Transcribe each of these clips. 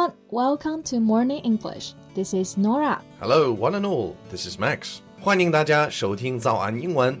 everyone, welcome to Morning English. This is Nora. Hello, one and all. This is Max. 欢迎大家收听早安英文。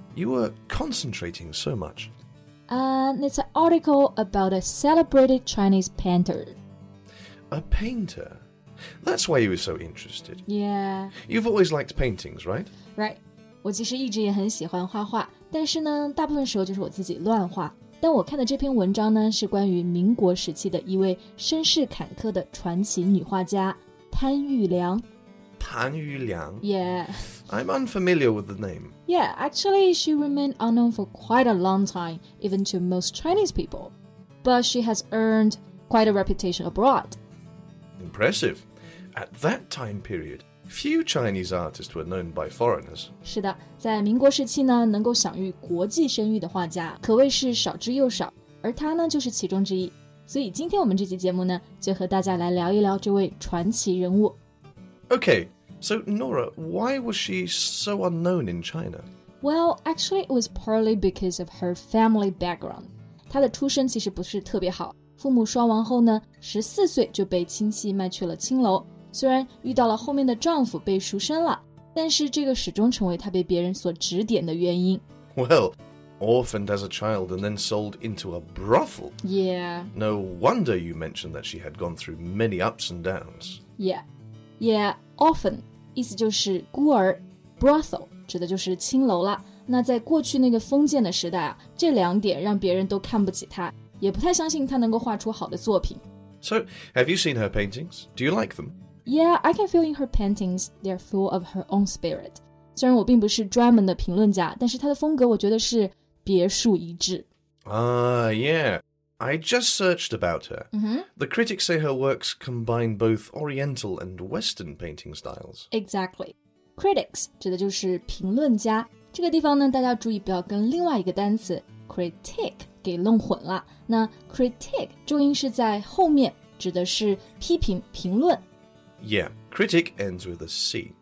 You were concentrating so much. And it's an article about a celebrated Chinese painter. A painter? That's why you were so interested. Yeah, You've always liked paintings, right? right. 我其实一直也很喜欢画画，但是呢，大部分时候就是我自己乱画。但我看的这篇文章呢，是关于民国时期的一位身世坎坷的传奇女画家潘玉良。 Pan Yuliang. Yeah. I'm unfamiliar with the name. Yeah, actually, she remained unknown for quite a long time, even to most Chinese people. But she has earned quite a reputation abroad. Impressive. At that time period, few Chinese artists were known by foreigners. 是的，在民国时期呢，能够享誉国际声誉的画家可谓是少之又少，而她呢就是其中之一。所以今天我们这期节目呢，就和大家来聊一聊这位传奇人物。 Okay, so Nora, why was she so unknown in China? Well, actually, it was partly because of her family background. 她的出身其实不是特别好，父母双亡后呢，十四岁就被亲戚卖去了青楼。虽然遇到了后面的丈夫被赎身了，但是这个始终成为她被别人所指点的原因。 Well, orphaned as a child and then sold into a brothel. Yeah, No wonder you mentioned that she had gone through many ups and downs. yeah, 也 orphan 意思就是孤儿，brothel 指的就是青楼啦。那在过去那个封建的时代啊，这两点让别人都看不起他，也不太相信他能够画出好的作品。So, have you seen her paintings? Do you like them? Yeah, I can feel in her paintings they're full of her own spirit. 虽然我并不是专门的评论家，但是她的风格我觉得是别树一帜。Ah, yeah. I just searched about her. Mm-hmm. The critics say her works combine both Oriental and Western painting styles. Exactly. Critics 指的就是评论家。这个地方呢，大家注意不要跟另外一个单词 critique 给弄混了。那 critique 重音是在后面，指的是批评、评论。Yeah, critic ends with a C.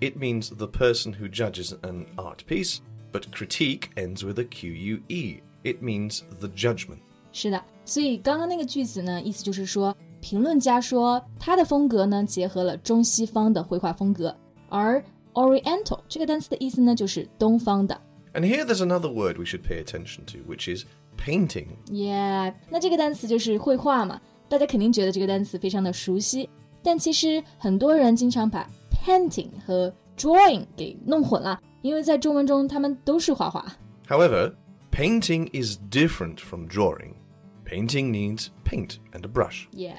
It means the person who judges an art piece, but critique ends with a Q U E. It means the judgment. 是的，所以刚刚那个句子呢，意思就是说，评论家说他的风格呢结合了中西方的绘画风格，而 Oriental 这个单词的意思呢就是东方的。 And here there's another word we should pay attention to, which is painting. Yeah，那这个单词就是绘画嘛，大家肯定觉得这个单词非常的熟悉，但其实很多人经常把 painting 和 drawing 给弄混了，因为在中文中他们都是画画。 However, painting is different from drawing. Painting needs paint and a brush. Yeah，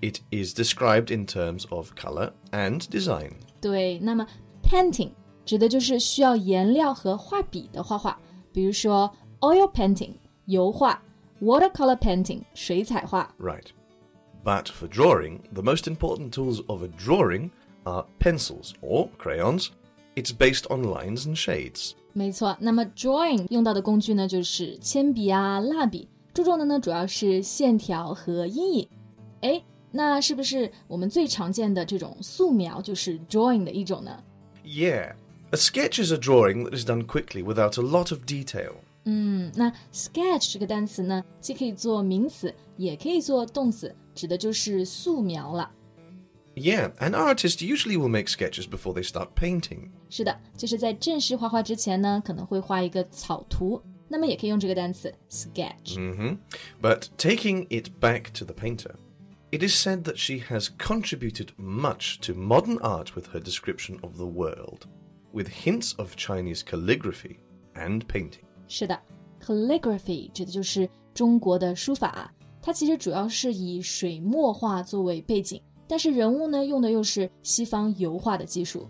It is described in terms of color and design. 对，那么 painting 指的就是需要颜料和画笔的画画，比如说 oil painting 油画，watercolor painting 水彩画。 Right. But for drawing, the most important tools of a drawing are pencils or crayons. It's based on lines and shades. 没错，那么 drawing 用到的工具呢，就是铅笔啊、蜡笔，注重的呢主要是线条和阴影。哎，那是不是我们最常见的这种素描就是 drawing 的一种呢？ Yeah. A sketch is a drawing that is done quickly without a lot of detail. 嗯，那 sketch 这个单词呢，既可以做名词，也可以做动词，指的就是素描了。 Yeah, an artist usually will make sketches before they start painting. 是的，就是在正式画画之前呢，可能会画一个草图，那么也可以用这个单词 sketch。 hmm But taking it back to the painter, it is said that she has contributed much to modern art with her description of the world, with hints of Chinese calligraphy and painting. 是的，calligraphy 指的就是中国的书法，它其实主要是以水墨画作为背景， 但是人物呢用的又是西方油画的技术。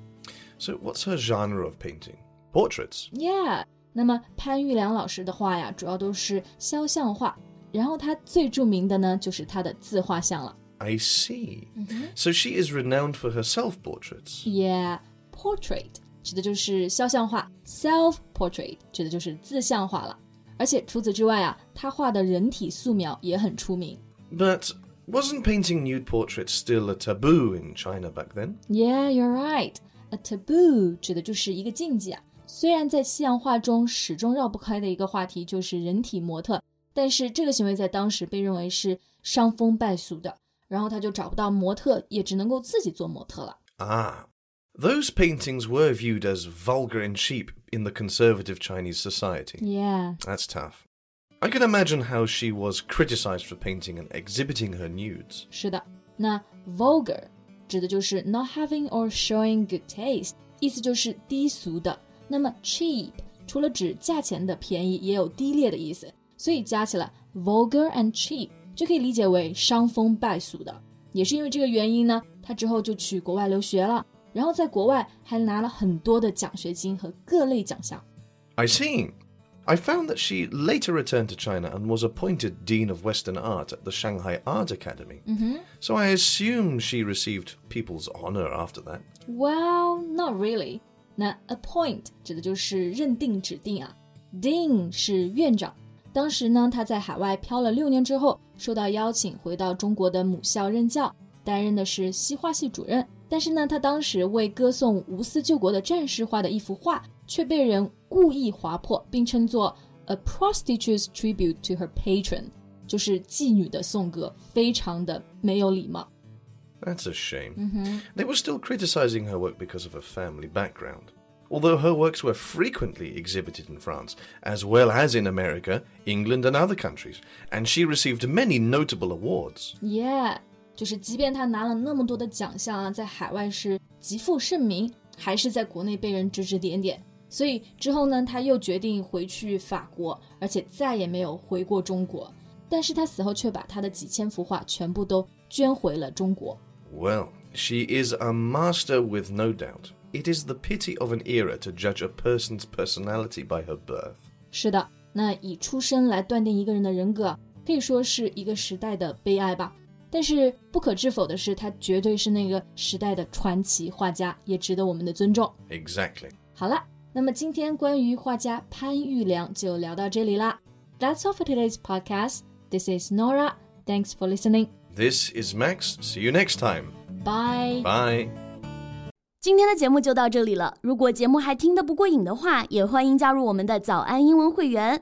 So, what's her genre of painting? Portraits. Yeah，那么潘玉良老师的画呀，主要都是肖像画，然后他最着名的呢就是他的自画像了。 I see. So she is renowned for her self portraits. Yeah, portrait 指的就是肖像画，self portrait 指的就是自像画了。而且除此之外啊，他画的人体素描也很出名。 But wasn't painting nude portraits still a taboo in China back then? Yeah, you're right. A taboo 指的就是一个禁忌啊。虽然在西洋画中始终绕不开的一个话题就是人体模特，但是这个行为在当时被认为是伤风败俗的。然后他就找不到模特，也只能够自己做模特了。 Ah. Those paintings were viewed as vulgar and cheap in the conservative Chinese society. Yeah. That's tough. I can imagine how she was criticized for painting and exhibiting her nudes. 是的，那 vulgar 指的就是 not having or showing good taste，意思就是低俗的。那么 cheap 除了指价钱的便宜，也有低劣的意思，所以加起来 vulgar and cheap 就可以理解为伤风败俗的。也是因为这个原因呢，他之后就去国外留学了，然后在国外还拿了很多的奖学金和各类奖项。 I see. I found that she later returned to China and was appointed Dean of Western Art at the Shanghai Art Academy. So I assume she received people's honor after that. Well, not really. 那 appoint 指的就是认定、指定啊。Dean 是院长。当时呢，他在海外漂了六年之后，受到邀请回到中国的母校任教，担任的是西画系主任。 但是呢，他当时为歌颂无私救国的战士画的一幅画，却被人故意划破，并称作 a prostitute's tribute to her patron，就是妓女的颂歌，非常的没有礼貌。 That's a shame. They were still criticizing her work because of her family background. Although her works were frequently exhibited in France, as well as in America, England, and other countries, and she received many notable awards. Yeah， 就是即便他拿了那么多的奖项啊，在海外是极负盛名，还是在国内被人指指点点。所以之后呢，他又决定回去法国，而且再也没有回过中国。但是他死后却把他的几千幅画全部都捐回了中国。Well, she is a master with no doubt. It is the pity of an era to judge a person's personality by her birth. 是的，那以出身来断定一个人的人格啊，可以说是一个时代的悲哀吧。但是不可置否的是，他绝对是那个时代的传奇画家，也值得我们的尊重。Exactly. 好了，那么今天关于画家潘玉良就聊到这里啦。That's all for today's podcast. This is Nora. Thanks for listening. This is Max. See you next time. Bye. Bye. 今天的节目就到这里了。如果节目还听得不过瘾的话，也欢迎加入我们的早安英文会员。